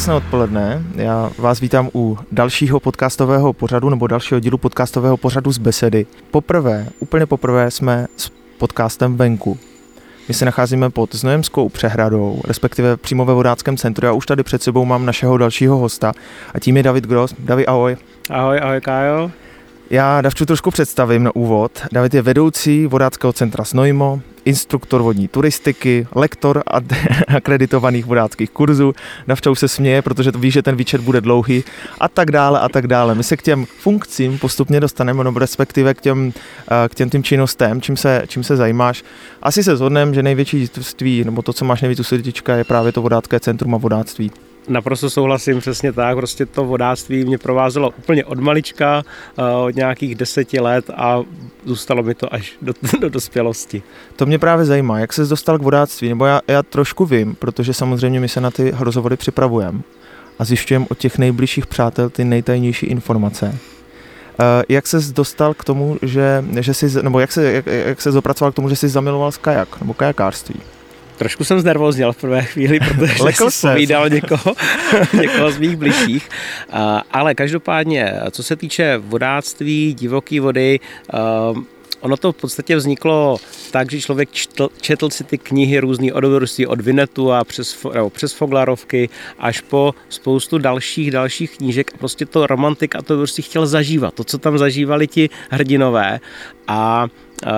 Krásné odpoledne. Já vás vítám u dalšího podcastového pořadu nebo dalšího dílu podcastového pořadu z Besedy. Poprvé, úplně poprvé jsme s podcastem venku. My se nacházíme pod Znojemskou přehradou, respektive přímo ve vodáckém centru. Já už tady před sebou mám našeho dalšího hosta a tím je David Gross. David, ahoj. Ahoj, ahoj Kájo. Já Davču trošku představím na úvod. David je vedoucí vodáckého centra Snojmo, instruktor vodní turistiky, lektor a akreditovaných vodáckých kurzů. Davča už se směje, protože to ví, že ten výčet bude dlouhý a tak dále a tak dále. My se k těm funkcím postupně dostaneme, nebo respektive k těm, eh, k těm, těm činnostem, čím se, čím se zajímáš. Asi se zhodneme, že největší tvý, nebo to, co máš nejvíc u srdíčka, je právě to vodácké centrum a vodáctví. Naprosto souhlasím, přesně tak. Prostě to vodáctví mě provázelo úplně od malička, eh, od nějakých deseti let a zůstalo mi to až do, do dospělosti. To mě právě zajímá, jak se dostal k vodáctví, nebo já, já trošku vím, protože samozřejmě my se na ty rozhovory připravujeme a zjišťujeme od těch nejbližších přátel ty nejtajnější informace. Uh, jak se dostal k tomu, že, že jsi, nebo jak se, jak, jak se zopracoval k tomu, že jsi zamiloval kajak, nebo kajakářství? Trošku jsem znervozněl v prvé chvíli, protože jsem si povídal někoho, někoho z mých bližších. Ale každopádně, co se týče vodáctví, divoký vody, Ono to v podstatě vzniklo tak, že člověk četl, četl si ty knihy různý od od Vinetu a přes, nebo přes Foglarovky až po spoustu dalších, dalších knížek a prostě to romantik a to prostě chtěl zažívat. To, co tam zažívali ti hrdinové a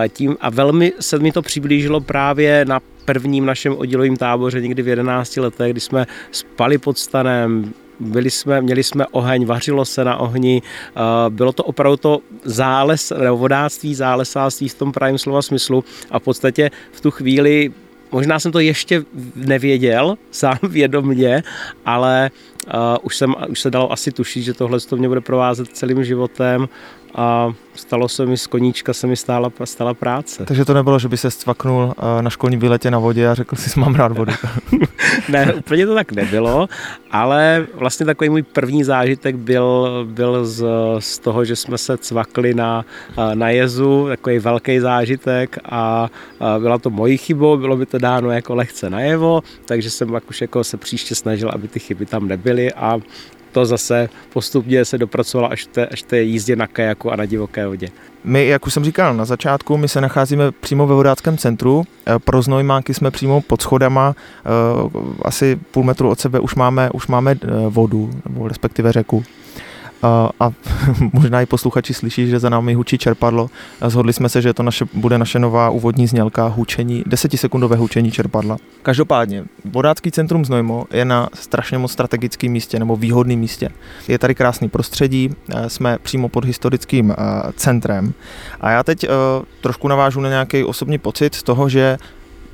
tím a velmi se mi to přiblížilo právě na prvním našem oddělovém táboře někdy v 11 letech, kdy jsme spali pod stanem, byli jsme, měli jsme oheň, vařilo se na ohni, bylo to opravdu to záles, vodáctví, zálesáctví v tom pravém slova smyslu. A v podstatě v tu chvíli možná jsem to ještě nevěděl sám vědomně, ale uh, už, jsem, už se dalo asi tušit, že tohle to mě bude provázet celým životem. A stalo se mi z koníčka, se mi stála, stala práce. Takže to nebylo, že by se stvaknul na školní výletě na vodě a řekl si, mám rád vodu. ne, úplně to tak nebylo, ale vlastně takový můj první zážitek byl, byl z, z toho, že jsme se cvakli na, na jezu, takový velký zážitek a, a byla to mojí chybou, bylo by to dáno jako lehce najevo, takže jsem pak už jako se příště snažil, aby ty chyby tam nebyly a to zase postupně se dopracovalo až té, až té jízdě na kajaku a na divoké vodě. My, jak už jsem říkal na začátku, my se nacházíme přímo ve vodáckém centru. Eh, pro znojmáky jsme přímo pod schodama, eh, asi půl metru od sebe už máme, už máme eh, vodu, nebo respektive řeku a, možná i posluchači slyší, že za námi hučí čerpadlo. Zhodli jsme se, že to naše, bude naše nová úvodní znělka hučení, desetisekundové hučení čerpadla. Každopádně, Vodácký centrum Znojmo je na strašně moc strategickém místě nebo výhodném místě. Je tady krásný prostředí, eh, jsme přímo pod historickým uh, centrem. A já teď uh, trošku navážu na nějaký osobní pocit z toho, že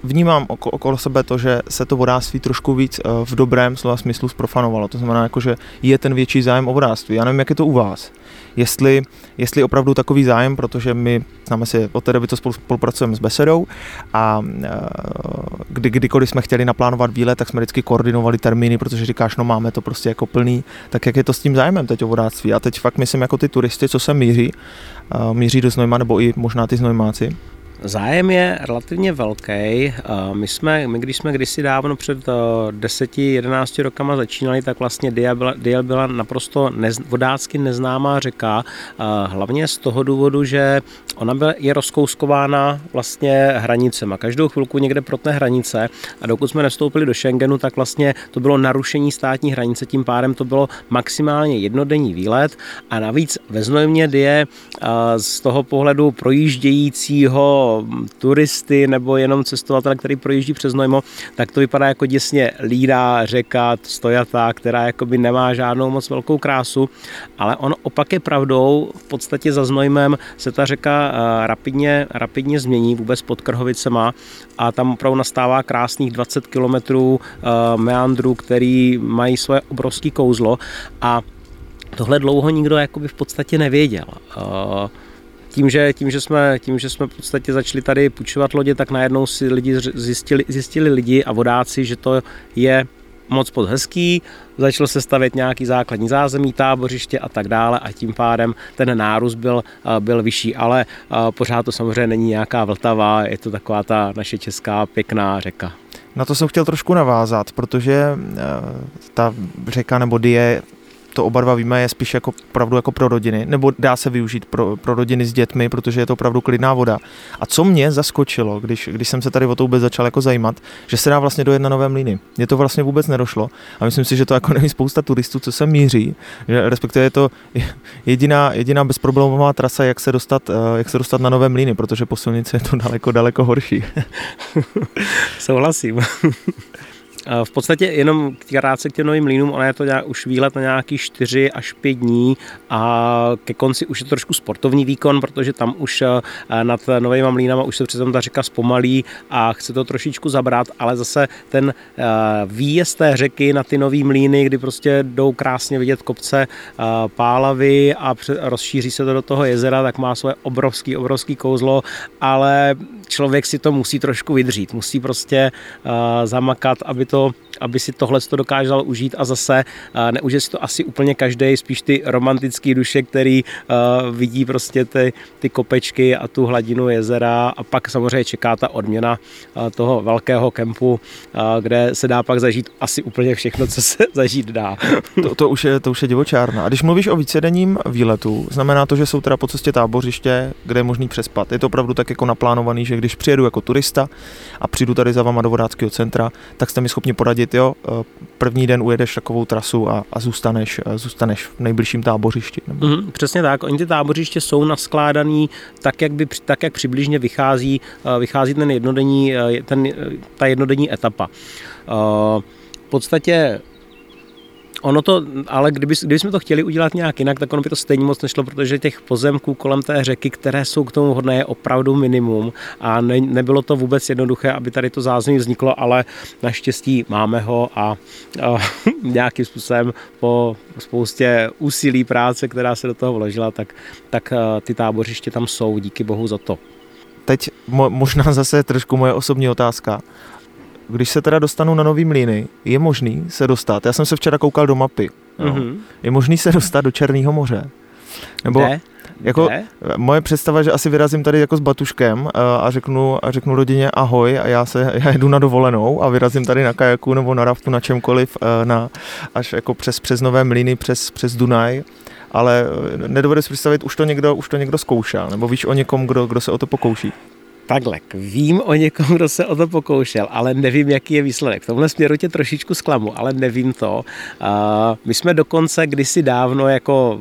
vnímám okolo, okolo sebe to, že se to vodáctví trošku víc eh, v dobrém slova smyslu zprofanovalo. To znamená, jako, že je ten větší zájem o vodáctví. Já nevím, jak je to u vás. Jestli, jestli opravdu takový zájem, protože my známe si od té doby, co spolu, spolupracujeme s Besedou a eh, kdy, kdykoliv jsme chtěli naplánovat výlet, tak jsme vždycky koordinovali termíny, protože říkáš, no máme to prostě jako plný, tak jak je to s tím zájmem teď o vodáctví? A teď fakt myslím jako ty turisty, co se míří, uh, míří do Znojma, nebo i možná ty Znojmáci, Zájem je relativně velký. My, jsme, my když jsme kdysi dávno před 10-11 rokama začínali, tak vlastně Dia byla, Dia byla naprosto nez, vodácky neznámá řeka, hlavně z toho důvodu, že ona byla, je rozkouskována vlastně hranicema. Každou chvilku někde protne hranice a dokud jsme nestoupili do Schengenu, tak vlastně to bylo narušení státní hranice, tím pádem to bylo maximálně jednodenní výlet a navíc ve Znojmě Die z toho pohledu projíždějícího turisty nebo jenom cestovatele, který projíždí přes Nojmo, tak to vypadá jako děsně lídá řeka, stojatá, která jakoby nemá žádnou moc velkou krásu, ale on opak je pravdou, v podstatě za Znojmem se ta řeka eh, rapidně, rapidně změní vůbec pod Krhovicema a tam opravdu nastává krásných 20 kilometrů eh, meandrů, který mají svoje obrovské kouzlo a tohle dlouho nikdo jakoby v podstatě nevěděl. Uh, tím, že, tím, že jsme, tím, že jsme v podstatě začali tady půjčovat lodě, tak najednou si lidi zjistili, zjistili lidi a vodáci, že to je moc pod hezký, začalo se stavět nějaký základní zázemí, tábořiště a tak dále a tím pádem ten nárůst byl, byl vyšší, ale pořád to samozřejmě není nějaká vltava, je to taková ta naše česká pěkná řeka. Na to jsem chtěl trošku navázat, protože ta řeka nebo die to oba dva víme, je spíš jako opravdu jako pro rodiny, nebo dá se využít pro, pro rodiny s dětmi, protože je to opravdu klidná voda. A co mě zaskočilo, když, když jsem se tady o to vůbec začal jako zajímat, že se dá vlastně dojet na nové mlýny. Mně to vlastně vůbec nedošlo a myslím si, že to jako neví spousta turistů, co se míří, že respektive je to jediná, jediná bezproblémová trasa, jak se dostat, eh, jak se dostat na nové mlýny, protože po silnici je to daleko, daleko horší. Souhlasím. V podstatě jenom krátce k těm novým mlínům, ona je to nějak, už výlet na nějaký 4 až 5 dní a ke konci už je to trošku sportovní výkon, protože tam už eh, nad novými mlínama už se přitom ta řeka zpomalí a chce to trošičku zabrat, ale zase ten eh, výjezd té řeky na ty nový mlíny, kdy prostě jdou krásně vidět kopce eh, pálavy a rozšíří se to do toho jezera, tak má svoje obrovský, obrovský kouzlo, ale člověk si to musí trošku vydřít, musí prostě zamakat, aby to to, aby si tohle to dokázal užít a zase neužije si to asi úplně každý, spíš ty romantický duše, který uh, vidí prostě ty, ty kopečky a tu hladinu jezera a pak samozřejmě čeká ta odměna uh, toho velkého kempu, kde se dá pak zažít asi úplně všechno, co se zažít dá. to, to, už je, to už je divočárna. A když mluvíš o vícedenním výletu, znamená to, že jsou teda po cestě tábořiště, kde je možný přespat. Je to opravdu tak jako naplánovaný, že když přijedu jako turista a přijdu tady za vama do vodáckého centra, tak jste mi schopni poradit, jo, eh, první den ujedeš takovou trasu a, a zůstaneš, eh, zůstaneš v nejbližším tábořišti. Nebo... Mm, přesně tak, oni ty tábořiště jsou naskládaný tak, jak, by, tak, jak přibližně vychází, eh, vychází ten jednodenní, ten, ta jednodenní etapa. V podstatě Ono to, ale kdyby, kdyby jsme to chtěli udělat nějak jinak, tak ono by to stejně moc nešlo, protože těch pozemků kolem té řeky, které jsou k tomu hodné, je opravdu minimum. A ne, nebylo to vůbec jednoduché, aby tady to zázemí vzniklo, ale naštěstí máme ho a, a nějakým způsobem po spoustě úsilí práce, která se do toho vložila, tak, tak ty tábořiště tam jsou, díky bohu za to. Teď mo, možná zase trošku moje osobní otázka když se teda dostanu na nový mlýny, je možný se dostat, já jsem se včera koukal do mapy, mm-hmm. je možný se dostat do Černého moře. Nebo De? jako De? moje představa, že asi vyrazím tady jako s batuškem a, a řeknu, a řeknu rodině ahoj a já se já jedu na dovolenou a vyrazím tady na kajaku nebo na raftu na čemkoliv na, až jako přes, přes nové mlýny, přes, přes Dunaj ale nedovedu si představit, už to někdo, už to někdo zkoušel, nebo víš o někom, kdo, kdo se o to pokouší? Takhle, vím o někom, kdo se o to pokoušel, ale nevím, jaký je výsledek. V tomhle směru tě trošičku zklamu, ale nevím to. My jsme dokonce kdysi dávno jako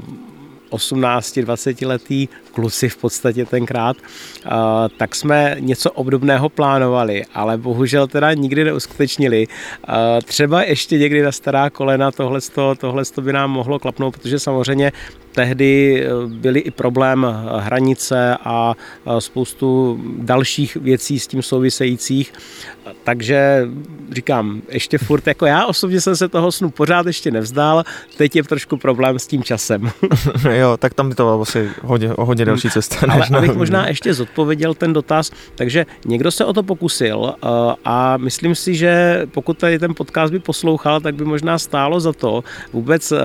18-20 letý kluci v podstatě tenkrát, tak jsme něco obdobného plánovali, ale bohužel teda nikdy neuskutečnili. Třeba ještě někdy na stará kolena tohle, tohle by nám mohlo klapnout, protože samozřejmě tehdy eh, byly i problém hranice a spoustu dalších věcí s tím souvisejících. Takže říkám, ještě furt, jako já osobně jsem se toho snu pořád ještě nevzdal, teď je trošku problém s tím časem. jo, tak tam by to asi hodně, hodně delší cesta. Ale abych možná ještě zodpověděl ten dotaz, takže někdo se o to pokusil eh, a myslím si, že pokud tady ten podcast by poslouchal, tak by možná stálo za to vůbec eh,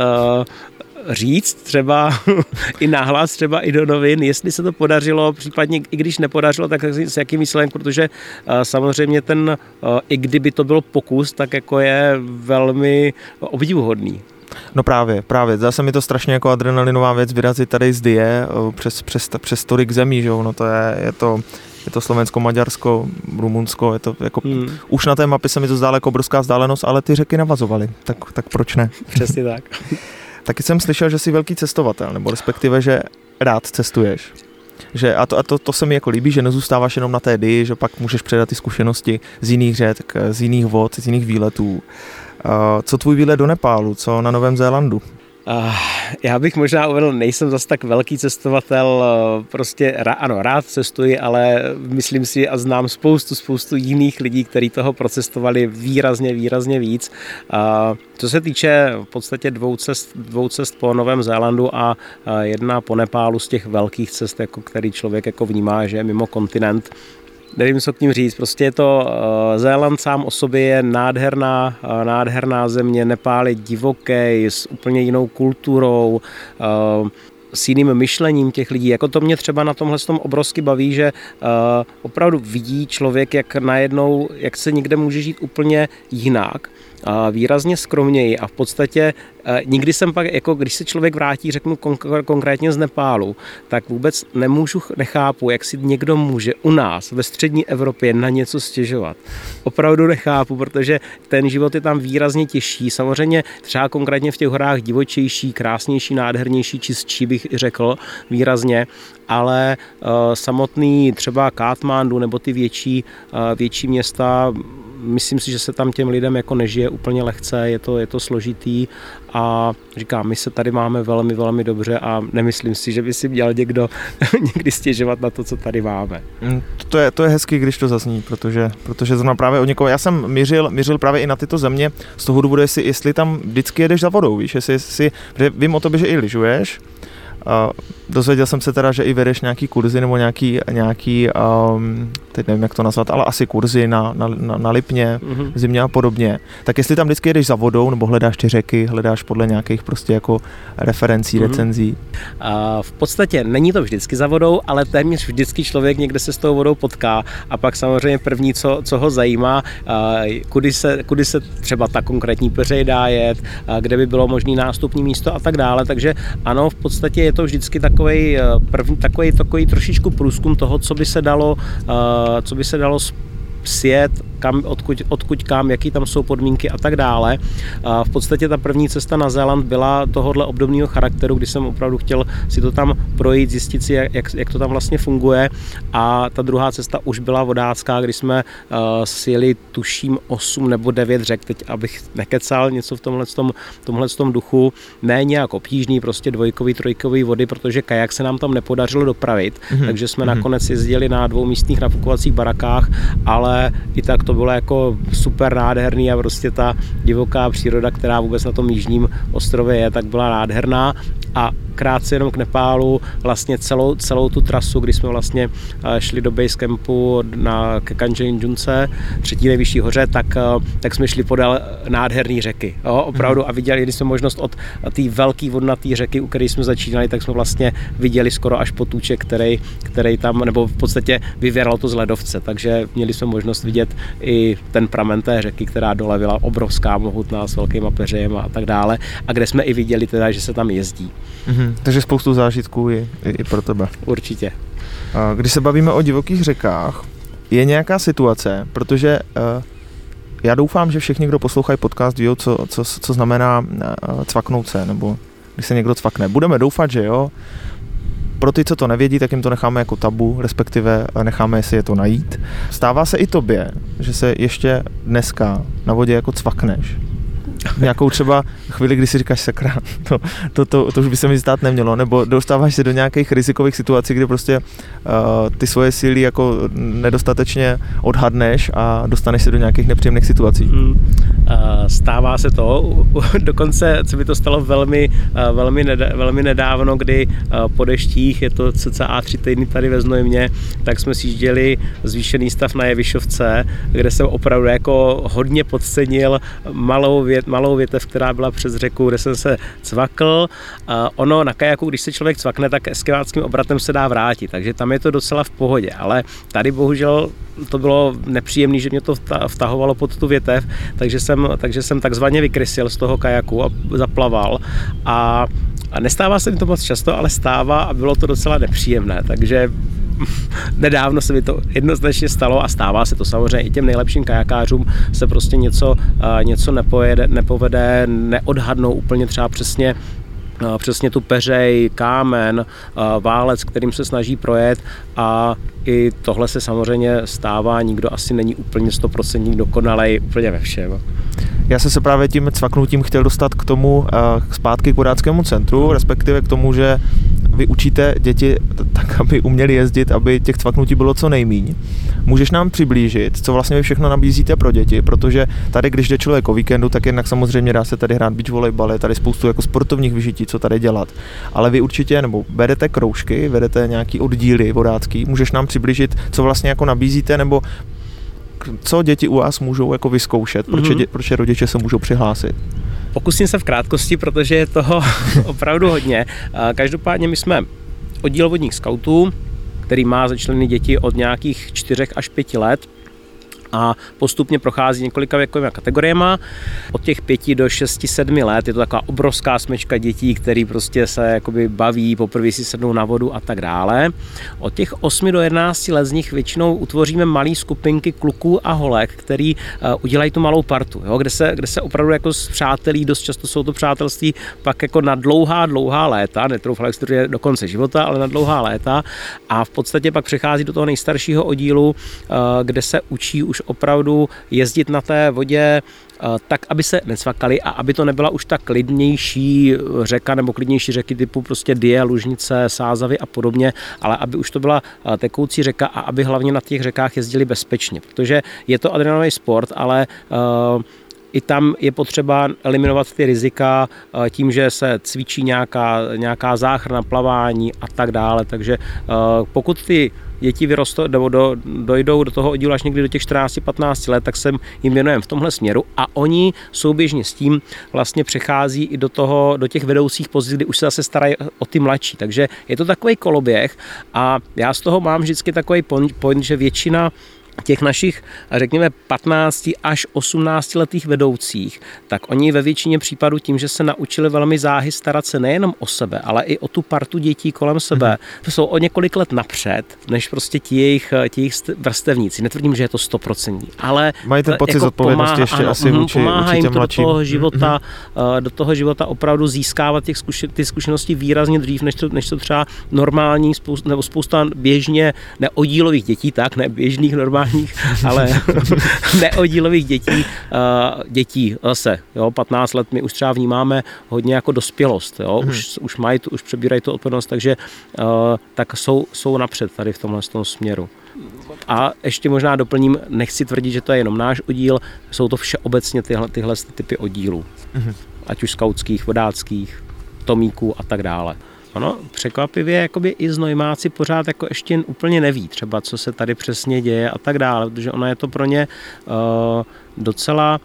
říct třeba i nahlas, třeba i do novin, jestli se to podařilo, případně i když nepodařilo, tak s jakým výsledkem, protože eh, samozřejmě ten, i kdyby to byl pokus, tak jako je velmi obdivuhodný. No právě, právě. Zase mi to strašně jako adrenalinová věc vyrazit tady z Die přes, přes, přes tolik zemí, že? No to je, je to, je to Slovensko, Maďarsko, Rumunsko, je to jako, hmm. už na té mapě se mi to zdálo jako obrovská vzdálenost, ale ty řeky navazovaly, tak, tak proč ne? Přesně tak. Taky jsem slyšel, že jsi velký cestovatel, nebo respektive, že rád cestuješ. Že, a to, a to, to se mi jako líbí, že nezůstáváš jenom na té dy, že pak můžeš předat ty zkušenosti z jiných řek, z jiných vod, z jiných výletů. Co tvůj výlet do Nepálu, co na Novém Zélandu? Uh, já bych možná uvedl, nejsem zase tak velký cestovatel, uh, prostě ano, rád cestuji, ale myslím si a znám spoustu, spoustu jiných lidí, kteří toho procestovali výrazně, výrazně víc. Co se týče v podstatě dvou cest, dvou cest po Novém Zélandu a jedna po Nepálu z těch velkých cest, jako který člověk jako vnímá, že je mimo kontinent, nevím, co k ním říct. Prostě je to, uh, Zéland sám o sobě je nádherná, uh, nádherná země, Nepál je divoký, s úplně jinou kulturou, uh, s jiným myšlením těch lidí. Jako to mě třeba na tomhle tom obrovsky baví, že opravdu vidí člověk, jak najednou, jak se někde může žít úplně jinak výrazně skromněji a v podstatě eh, nikdy jsem pak, jako když se člověk vrátí, řeknu konkrétně z Nepálu, tak vůbec nemůžu, nechápu, jak si někdo může u nás ve střední Evropě na něco stěžovat. Opravdu nechápu, protože ten život je tam výrazně těžší. Samozřejmě třeba konkrétně v těch horách divočejší, krásnější, nádhernější, čistší bych řekl výrazně, ale uh, samotný třeba Katmandu nebo ty větší, uh, větší města myslím si, že se tam těm lidem jako nežije úplně lehce, je to, je to složitý a říkám, my se tady máme velmi, velmi dobře a nemyslím si, že by si měl někdo někdy stěžovat na to, co tady máme. Mm, to je, to je hezký, když to zazní, protože, protože zrovna právě od někoho, já jsem měřil, měřil právě i na tyto země z toho důvodu, jestli, jestli tam vždycky jedeš za vodou, víš, jestli, jestli vím o tobě, že i lyžuješ, dozvěděl jsem se teda, že i vedeš nějaký kurzy nebo nějaký, nějaký um, teď nevím, jak to nazvat, ale asi kurzy na, na, na, na Lipně, mm-hmm. zimě a podobně. Tak jestli tam vždycky jedeš za vodou, nebo hledáš ty řeky, hledáš podle nějakých prostě jako referencí, mm-hmm. recenzí? A v podstatě není to vždycky za vodou, ale téměř vždycky člověk někde se s tou vodou potká a pak samozřejmě první, co, co ho zajímá, kudy se, kudy se třeba ta konkrétní peřej dá jet, kde by bylo možný nástupní místo a tak dále. Takže ano, v podstatě je to vždycky takový první, takový, takový trošičku průzkum toho, co by se dalo, co by se dalo sjet, kam, odkud, odkud kam, jaký tam jsou podmínky a tak dále. A v podstatě ta první cesta na Zéland byla tohohle obdobného charakteru, kdy jsem opravdu chtěl si to tam projít, zjistit si, jak, jak to tam vlastně funguje. A ta druhá cesta už byla vodácká, kdy jsme uh, sjeli tuším 8 nebo 9 řek, teď abych nekecal něco v tomhle, tom, tomhle tom duchu, ne nějak obtížný, prostě dvojkový, trojkový vody, protože kajak se nám tam nepodařilo dopravit, mm-hmm. takže jsme mm-hmm. nakonec jezdili na dvou místních nafukovacích barakách, ale i tak to to bylo jako super nádherný a prostě ta divoká příroda, která vůbec na tom jižním ostrově je, tak byla nádherná a krátce jenom k Nepálu, vlastně celou, celou tu trasu, kdy jsme vlastně eh, šli do base campu na, Kanchenjunce, třetí nejvyšší hoře, tak, eh, tak jsme šli podél nádherné řeky. Jo, opravdu mm. a viděli jsme možnost od té velké vodnaté řeky, u které jsme začínali, tak jsme vlastně viděli skoro až potůček, který, který tam, nebo v podstatě vyvěralo to z ledovce, takže měli jsme možnost vidět i ten pramen té řeky, která dole byla obrovská, mohutná s velkýma peřejema a tak dále a kde jsme i viděli teda, že se tam jezdí. Mm-hmm. Takže spoustu zážitků i, i, i pro tebe. Určitě. Když se bavíme o divokých řekách, je nějaká situace, protože uh, já doufám, že všichni, kdo poslouchají podcast, ví, co, co, co znamená uh, cvaknout se, nebo když se někdo cvakne. Budeme doufat, že jo. Pro ty, co to nevědí, tak jim to necháme jako tabu, respektive necháme si je to najít. Stává se i tobě, že se ještě dneska na vodě jako cvakneš nějakou třeba chvíli, kdy si říkáš sakra, to, to, to, to už by se mi stát nemělo, nebo dostáváš se do nějakých rizikových situací, kdy prostě uh, ty svoje síly jako nedostatečně odhadneš a dostaneš se do nějakých nepříjemných situací. Mm. Stává se to, dokonce se mi to stalo velmi, uh, velmi, nedá, velmi nedávno, kdy po deštích, je to cca tři týdny tady ve Znojmě, tak jsme si jížděli zvýšený stav na Jevišovce, kde jsem opravdu jako hodně podcenil malou věc, malou větev, která byla přes řeku, kde jsem se cvakl. Ono na kajaku, když se člověk cvakne, tak eskiváckým obratem se dá vrátit, takže tam je to docela v pohodě, ale tady bohužel to bylo nepříjemné, že mě to vtahovalo pod tu větev, takže jsem, takže jsem takzvaně vykrysil z toho kajaku a zaplaval a a nestává se mi to moc často, ale stává a bylo to docela nepříjemné, takže nedávno se mi to jednoznačně stalo a stává se to samozřejmě i těm nejlepším kajakářům se prostě něco, něco nepojede, nepovede, neodhadnou úplně třeba přesně přesně tu peřej, kámen, válec, kterým se snaží projet a i tohle se samozřejmě stává, nikdo asi není úplně 100% dokonalej úplně ve všem. Já jsem se právě tím cvaknutím chtěl dostat k tomu, zpátky k vodáckému centru, respektive k tomu, že vy učíte děti tak, aby uměli jezdit, aby těch cvaknutí bylo co nejmíň. Můžeš nám přiblížit, co vlastně vy všechno nabízíte pro děti, protože tady, když jde člověk o víkendu, tak jednak samozřejmě dá se tady hrát beach volejbal, je tady spoustu jako sportovních vyžití, co tady dělat. Ale vy určitě, nebo vedete kroužky, vedete nějaký oddíly vodácký, můžeš nám přiblížit, co vlastně jako nabízíte, nebo co děti u vás můžou jako vyzkoušet, proč, mm-hmm. dě, proč rodiče se můžou přihlásit? Pokusím se v krátkosti, protože je toho opravdu hodně. Každopádně my jsme oddíl vodních skautů, který má začleny děti od nějakých 4 až 5 let a postupně prochází několika věkovými kategoriemi. Od těch pěti do 6-7 let je to taková obrovská smečka dětí, který prostě se jakoby baví, poprvé si sednou na vodu a tak dále. Od těch 8 do 11 let z nich většinou utvoříme malé skupinky kluků a holek, který uh, udělají tu malou partu, jo, kde, se, kde se opravdu jako s přátelí, dost často jsou to přátelství pak jako na dlouhá, dlouhá léta, netroufal je do konce života, ale na dlouhá léta a v podstatě pak přechází do toho nejstaršího oddílu, uh, kde se učí už opravdu jezdit na té vodě eh, tak, aby se necvakali a aby to nebyla už tak klidnější řeka nebo klidnější řeky typu prostě Die, Lužnice, Sázavy a podobně, ale aby už to byla eh, tekoucí řeka a aby hlavně na těch řekách jezdili bezpečně, protože je to adrenalinový sport, ale i tam je potřeba eliminovat ty rizika tím, že se cvičí nějaká, nějaká záchrana, plavání a tak dále. Takže pokud ty děti vyrostou, nebo do, dojdou do toho oddílu až někdy do těch 14-15 let, tak jsem jim věnujeme v tomhle směru a oni souběžně s tím vlastně přechází i do, toho, do těch vedoucích pozic, kdy už se zase starají o ty mladší. Takže je to takový koloběh a já z toho mám vždycky takový point že většina těch našich, řekněme, 15 až 18 letých vedoucích, tak oni ve většině případů tím, že se naučili velmi záhy starat se nejenom o sebe, ale i o tu partu dětí kolem sebe, mm-hmm. jsou o několik let napřed, než prostě ti jejich, ti jejich vrstevníci. Netvrdím, že je to 100%, ale mají ten pocit jako zodpovědnosti ještě ano, asi vůči, pomáhá jim to do toho života, mm-hmm. do toho života opravdu získávat těch zkuši, ty zkušenosti výrazně dřív, než to, než to třeba normální spousta, nebo spousta běžně neodílových dětí, tak, ne běžných normálních normálních, ale neodílových dětí, uh, dětí zase, jo, 15 let my už třeba vnímáme hodně jako dospělost, jo, hmm. už, už mají, už přebírají tu odpovědnost, takže uh, tak jsou, jsou napřed tady v tomhle tom směru. A ještě možná doplním, nechci tvrdit, že to je jenom náš oddíl, jsou to všeobecně tyhle, tyhle typy oddílů. hmm Ať už skautských, vodáckých, tomíků a tak dále. Ono překvapivě jakoby i znojmáci pořád jako ještě úplně neví třeba, co se tady přesně děje a tak dále, protože ono je to pro ně uh, docela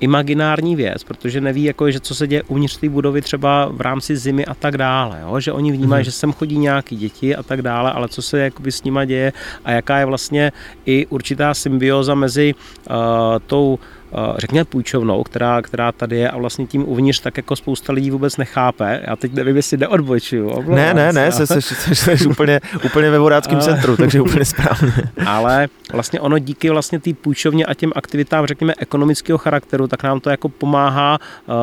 imaginární věc, protože neví, jako, že co se děje uvnitř té budovy třeba v rámci zimy a tak dále. Jo? Že oni vnímají, mm. že sem chodí nějaký děti a tak dále, ale co se jakoby, s nima děje a jaká je vlastně i určitá symbioza mezi uh, tou řekněme, půjčovnou, která, která tady je a vlastně tím uvnitř tak jako spousta lidí vůbec nechápe. Já teď nevím, jestli neodbočuju. Ne, ne, ne, se, se, se, se úplně, úplně ve vodáckém centru, takže úplně správně. Ale vlastně ono díky vlastně té půjčovně a těm aktivitám, řekněme, ekonomického charakteru, tak nám to jako pomáhá uh,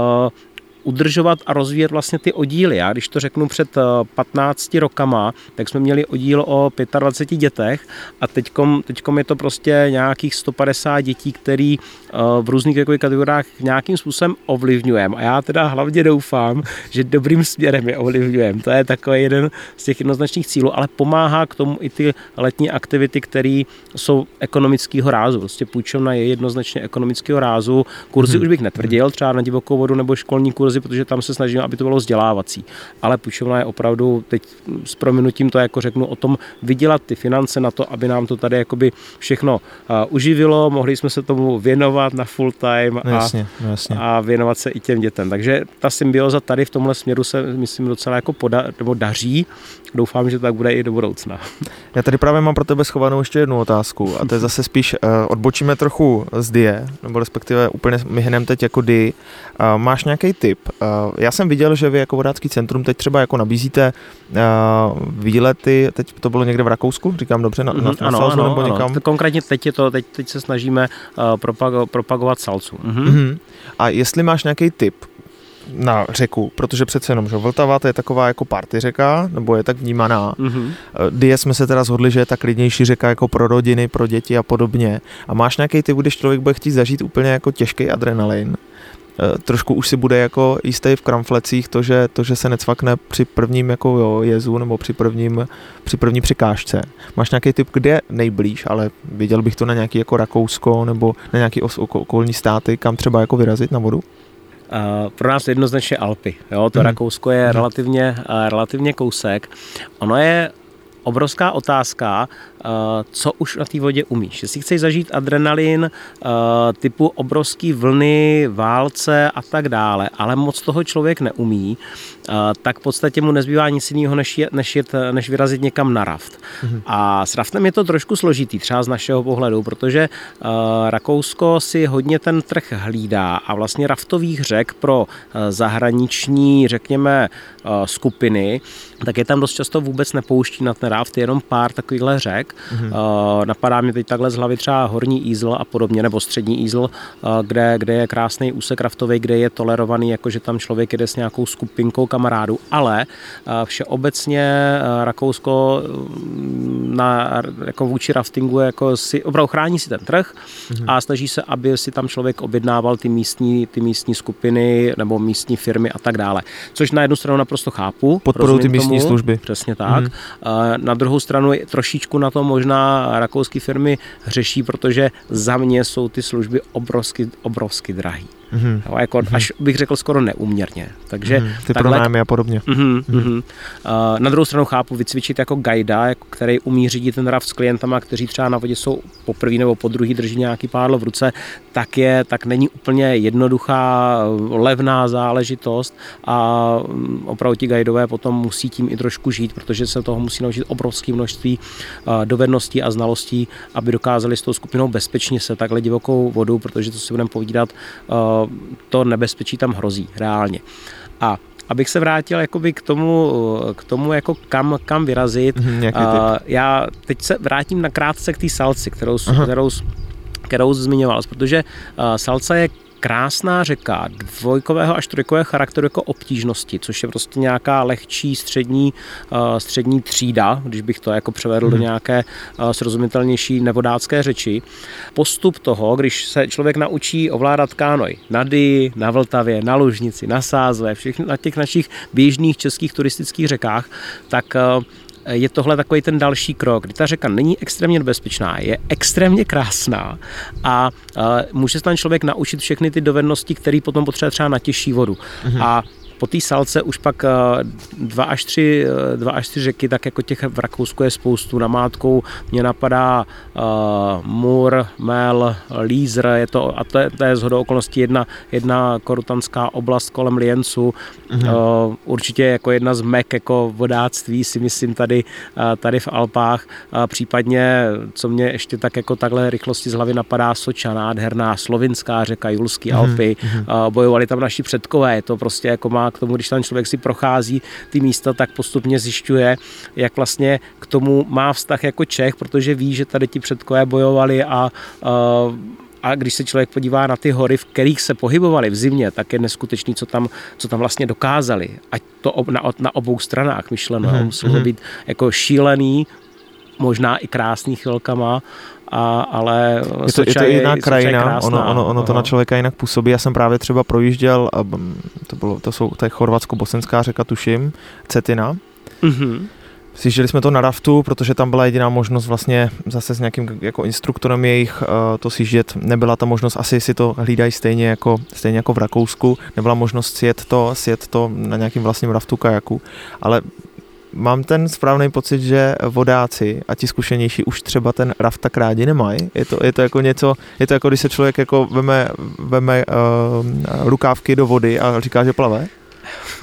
udržovat a rozvíjet vlastně ty oddíly. Já když to řeknu před 15 eh, rokama, tak jsme měli oddíl o 25 dětech a teďkom, teďkom je to prostě nějakých 150 dětí, který eh, v různých kategoriách nějakým způsobem ovlivňujeme. A já teda hlavně doufám, že dobrým směrem je ovlivňujeme. To je takový jeden z těch jednoznačných cílů, ale pomáhá k tomu i ty letní aktivity, které jsou ekonomického rázu. Prostě půjčovna je jednoznačně ekonomického rázu. Kurzy hmm. už bych netvrdil, třeba na divokou vodu nebo školní kurzy, protože tam se snažíme, aby to bylo vzdělávací. Ale půjčovna je opravdu, teď s prominutím to jako řeknu, o tom vydělat ty finance na to, aby nám to tady jakoby všechno uh, uživilo, mohli jsme se tomu věnovat na full time a, jasně, jasně. a věnovat se i těm dětem. Takže ta symbioza tady v tomhle směru se, myslím, docela jako poda, nebo daří. Doufám, že to tak bude i do budoucna. Já tady právě mám pro tebe schovanou ještě jednu otázku a to je zase spíš, uh, odbočíme trochu z die, nebo respektive úplně my hneme teď jako di. Uh, máš nějaký tip, já jsem viděl, že vy jako vodácký centrum teď třeba jako nabízíte uh, výlety, teď to bylo někde v Rakousku, říkám dobře, na, na, na ano, salzu ano, nebo někam? Ano. Konkrétně teď, je to, teď, teď se snažíme uh, propago, propagovat salcu. Mm-hmm. Mm-hmm. A jestli máš nějaký tip, na řeku, protože přece jenom, že Vltava to je taková jako party řeka, nebo je tak vnímaná. Mm-hmm. Die jsme se teda shodli, že je ta klidnější řeka jako pro rodiny, pro děti a podobně. A máš nějaký ty, když člověk bude chtít zažít úplně jako těžký adrenalin, Eh, trošku už si bude jako jistý v kramflecích to, že, to, že se necvakne při prvním jako jo, jezu nebo při, prvním, při první přikážce. Máš nějaký typ, kde nejblíž, ale viděl bych to na nějaký jako Rakousko nebo na nějaký os, okolní státy, kam třeba jako vyrazit na vodu? Uh, pro nás jednoznačně Alpy. Jo? To hmm. Rakousko je hmm. relativně, uh, relativně kousek. Ono je obrovská otázka, eh, co už na té vodě umíš. Jestli chceš zažít adrenalin eh, typu obrovský vlny, válce a tak dále, ale moc toho člověk neumí, eh, tak v podstatě mu nezbývá nic jiného, než, je, než, jet, než vyrazit někam na raft. Mm-hmm. A s raftem je to trošku složitý, třeba z našeho pohledu, protože Rakousko si hodně ten trh hlídá a vlastně raftových řek pro zahraniční, řekněme, skupiny, tak je tam dost často vůbec nepouští na ten raft, jenom pár takovýchhle řek. Mm-hmm. Uh, napadá mě teď takhle z hlavy třeba Horní Ízl a podobně, nebo Střední Ízl, uh, kde, kde je krásný úsek raftový, kde je tolerovaný, jako že tam člověk jede s nějakou skupinkou kamarádů, ale uh, všeobecně uh, Rakousko na, jako vůči raftingu jako si, opravdu chrání si ten trh mm-hmm. a snaží se, aby si tam člověk objednával ty místní, ty místní skupiny nebo místní firmy a tak dále. Což na jednu stranu naprosto chápu. Podporují ty místní tomu, služby. Přesně tak. Mm-hmm. Na druhou stranu trošičku na to možná rakouské firmy řeší, protože za mě jsou ty služby obrovsky, obrovsky drahé. Mm-hmm. Jo, jako mm-hmm. Až bych řekl skoro neuměrně. Takže mm-hmm. Ty takhle, pronájmy a podobně. Mm-hmm, mm-hmm. Uh, na druhou stranu chápu vycvičit jako guida, jako, který umí řídit ten raft s klientama, kteří třeba na vodě jsou poprvé nebo po druhý drží nějaký pádlo v ruce, tak je, tak není úplně jednoduchá, levná záležitost a mm, opravdu ti guidové potom musí tím i trošku žít, protože se toho musí naučit obrovské množství uh, dovedností a znalostí, aby dokázali s tou skupinou bezpečně se takhle divokou vodu, protože to si budeme povídat, uh, to nebezpečí tam hrozí reálně. A abych se vrátil jakoby k tomu, k tomu jako kam, kam vyrazit, mm-hmm, já teď se vrátím na krátce k té salci, kterou, kterou, kterou zmiňoval, protože salca je krásná řeka dvojkového až trojkového charakteru jako obtížnosti, což je prostě nějaká lehčí střední, uh, střední třída, když bych to jako převedl hmm. do mhm. nějaké uh, srozumitelnější nevodácké řeči. Postup toho, když se člověk naučí ovládat kánoj na Dy, na Vltavě, na Lužnici, na Sázve, všech, na těch našich běžných českých turistických řekách, tak uh, je tohle takový ten další krok, kdy ta řeka není extrémně nebezpečná, je extrémně krásná a může se ten člověk naučit všechny ty dovednosti, které potom potřebuje třeba na těžší vodu. Mm-hmm. A po té salce už pak eh, dva až, tři, eh, dva až tři řeky, tak jako těch v Rakousku je spoustu. Namátkou mě napadá uh, Mur, Mel, Lízr, je to, a to je, to je zhodou okolností jedna, jedna korutanská oblast kolem Liencu. Mm-hmm. Uh, určitě jako jedna z mek jako vodáctví si myslím tady, uh, tady v Alpách. Uh, případně, co mě ještě tak jako takhle rychlosti z hlavy napadá, Soča, nádherná slovinská řeka, Julský mm-hmm. Alpy. Uh, bojovali tam naši předkové, je to prostě jako má k tomu, když ten člověk si prochází ty místa, tak postupně zjišťuje, jak vlastně k tomu má vztah jako Čech, protože ví, že tady ti předkové bojovali a, a a když se člověk podívá na ty hory, v kterých se pohybovali v zimě, tak je neskutečný, co tam, co tam vlastně dokázali. Ať to na, na obou stranách myšleno. Mm-hmm. Muselo mhm. být jako šílený, možná i krásný chvilkama, a, ale je to, je to jiná krajina, krásná, ono, ono, ono to na člověka jinak působí. Já jsem právě třeba projížděl, to, bylo, to jsou to je chorvatsko-bosenská řeka, tuším, Cetina. Mm-hmm. Sjížděli jsme to na raftu, protože tam byla jediná možnost vlastně zase s nějakým jako instruktorem jejich to sjíždět. Nebyla ta možnost, asi si to hlídají stejně jako, stejně jako v Rakousku, nebyla možnost sjet to, sjet to na nějakým vlastním raftu kajaku, ale mám ten správný pocit, že vodáci a ti zkušenější už třeba ten raft tak rádi nemají. Je to, je to jako něco, je to jako když se člověk jako veme, veme uh, rukávky do vody a říká, že plave.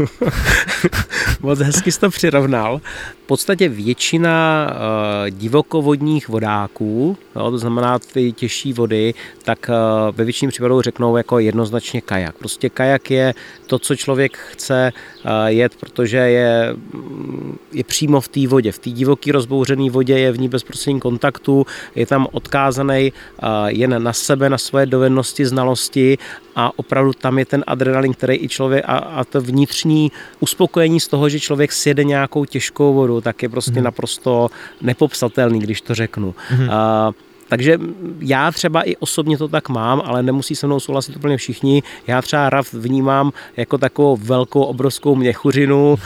Moc hezky jsi to přirovnal. V podstatě většina uh, divokovodních vodáků, to znamená ty těžší vody, tak uh, ve většině případů řeknou jako jednoznačně kajak. Prostě kajak je to, co člověk chce uh, jet, protože je, mm, je přímo v té vodě. V té divoké rozbouřené vodě je v ní bezprostřední kontaktu, je tam odkázaný uh, jen na sebe, na svoje dovednosti, znalosti a opravdu tam je ten adrenalin, který i člověk a, a to vnitřní uspokojení z toho, že člověk sjede nějakou těžkou vodu, tak je prostě mm. naprosto nepopsatelný, když to řeknu. Mm. Uh, takže já třeba i osobně to tak mám, ale nemusí se mnou souhlasit úplně všichni. Já třeba RAF vnímám jako takovou velkou, obrovskou měchuřinu,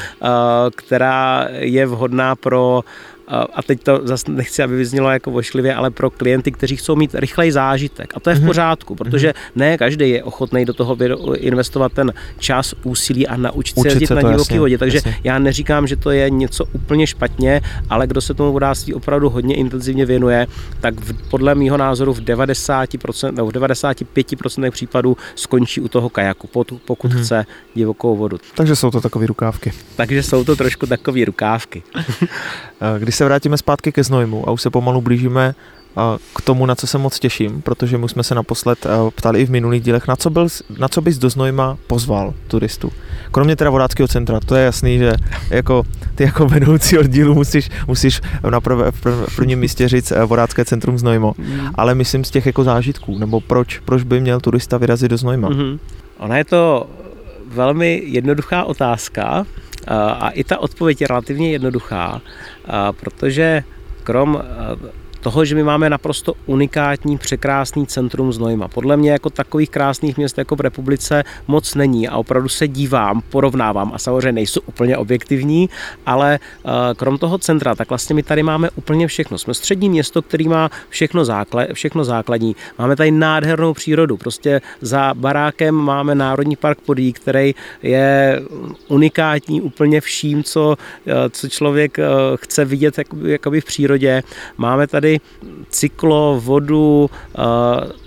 která je vhodná pro a teď to zase nechci, aby vyznělo jako vošklivě, ale pro klienty, kteří chcou mít rychlej zážitek. A to je v mhm. pořádku, protože ne každý je ochotný do toho investovat ten čas, úsilí a naučit se jezdit na divoké vodě. Takže jasně. já neříkám, že to je něco úplně špatně, ale kdo se tomu vodáctví opravdu hodně intenzivně věnuje, tak v, podle mého názoru v 90% nebo v 95% případů skončí u toho kajaku, pokud hmm. chce divokou vodu. Takže jsou to takové rukávky. Takže jsou to trošku takové rukávky. Když se vrátíme zpátky ke Znojmu a už se pomalu blížíme k tomu, na co se moc těším, protože my jsme se naposled ptali i v minulých dílech, na co, byl, na co bys do Znojma pozval turistů. Kromě teda vodáckého centra, to je jasný, že jako ty jako vedoucí oddílu musíš, musíš na prv, v prvním místě říct eh, vodácké centrum Znojmo, mm. ale myslím z těch jako zážitků, nebo proč, proč by měl turista vyrazit do Znojma? Mm-hmm. Ona je to velmi jednoduchá otázka a i ta odpověď je relativně jednoduchá, protože krom toho, že my máme naprosto unikátní, překrásný centrum Znojma. Podle mě jako takových krásných měst jako v republice moc není a opravdu se dívám, porovnávám a samozřejmě nejsou úplně objektivní, ale eh, krom toho centra, tak vlastně my tady máme úplně všechno. Jsme střední město, který má všechno, základ, všechno základní. Máme tady nádhernou přírodu. Prostě za barákem máme Národní park Podí, který je unikátní úplně vším, co, eh, co člověk eh, chce vidět jakoby v přírodě. Máme tady cyklo, vodu, eh,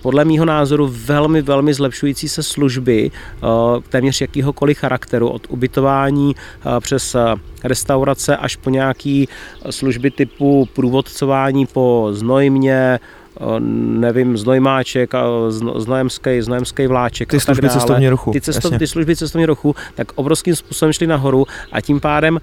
podle mýho názoru velmi, velmi zlepšující se služby eh, téměř jakýhokoliv charakteru, od ubytování eh, přes restaurace až po nějaký služby typu průvodcování po znojmě, nevím, znojmáček, znojemský, znojemský vláček. Ty služby cestovního ruchu. Ty, cestov, ty služby cestovního ruchu, tak obrovským způsobem šly nahoru a tím pádem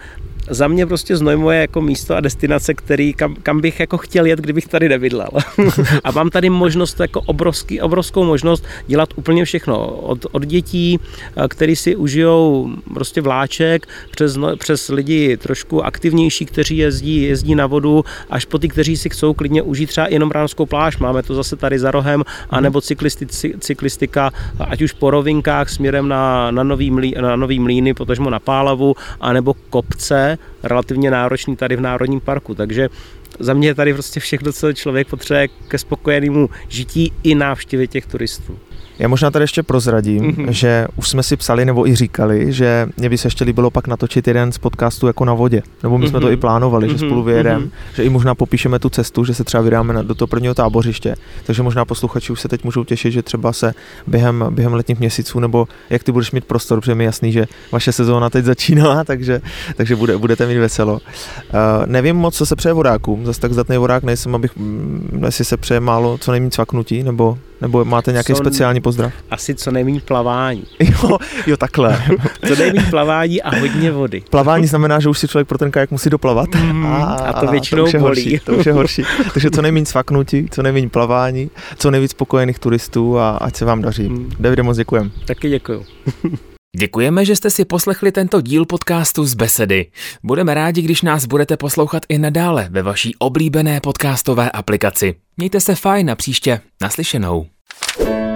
za mě prostě Znojmo je jako místo a destinace, který, kam, kam bych jako chtěl jet, kdybych tady nebydlel. a mám tady možnost, jako obrovský, obrovskou možnost dělat úplně všechno. Od, od dětí, eh, který si užijou prostě vláček, přes, no, přes lidi trošku aktivnější, kteří jezdí, jezdí na vodu, až po ty, kteří si chcou klidně užít třeba jenom ránskou pláž. Máme to zase tady za rohem, anebo cyklisti, cyklistika, ať už po rovinkách směrem na, na, nový, mlí, na nový mlíny, potažmo na Pálavu, anebo kopce, relativně náročný tady v Národním parku, takže za mě je tady prostě všechno, co člověk potřebuje ke spokojenému žití i návštěvě těch turistů. Já možná tady ještě prozradím, mm-hmm. že už jsme si psali nebo i říkali, že mě by se ještě líbilo pak natočit jeden z podcastů jako na vodě. Nebo my mm-hmm. jsme to mhm. i plánovali, mm-hmm. že spolu vyjedeme, mm-hmm. že i možná popíšeme tu cestu, že se třeba vydáme do toho prvního tábořiště. Takže možná posluchači už se teď můžou těšit, že třeba se během, během letních měsíců, nebo jak ty budeš mít prostor, protože mi jasný, že vaše sezóna teď začíná, takže, takže bude, budete mít veselo. Uh, nevím moc, co se přeje vodákům, zase tak zdatný vodák nejsem, abych, jestli se přeje málo, co nejméně cvaknutí, nebo nebo máte nějaký co, speciální pozdrav? Asi co nejméně plavání. jo, jo, takhle. co nejméně plavání a hodně vody. Plavání znamená, že už si člověk pro ten kajak musí doplavat. Mm, a, a to většinou to bolí. Horší, to už je horší. Takže co nejméně svaknutí, co nejméně plavání, co nejvíc spokojených turistů a ať se vám daří. Mm. Davide, moc děkujem. Taky děkuju. Děkujeme, že jste si poslechli tento díl podcastu z Besedy. Budeme rádi, když nás budete poslouchat i nadále ve vaší oblíbené podcastové aplikaci. Mějte se fajn a příště naslyšenou. thank you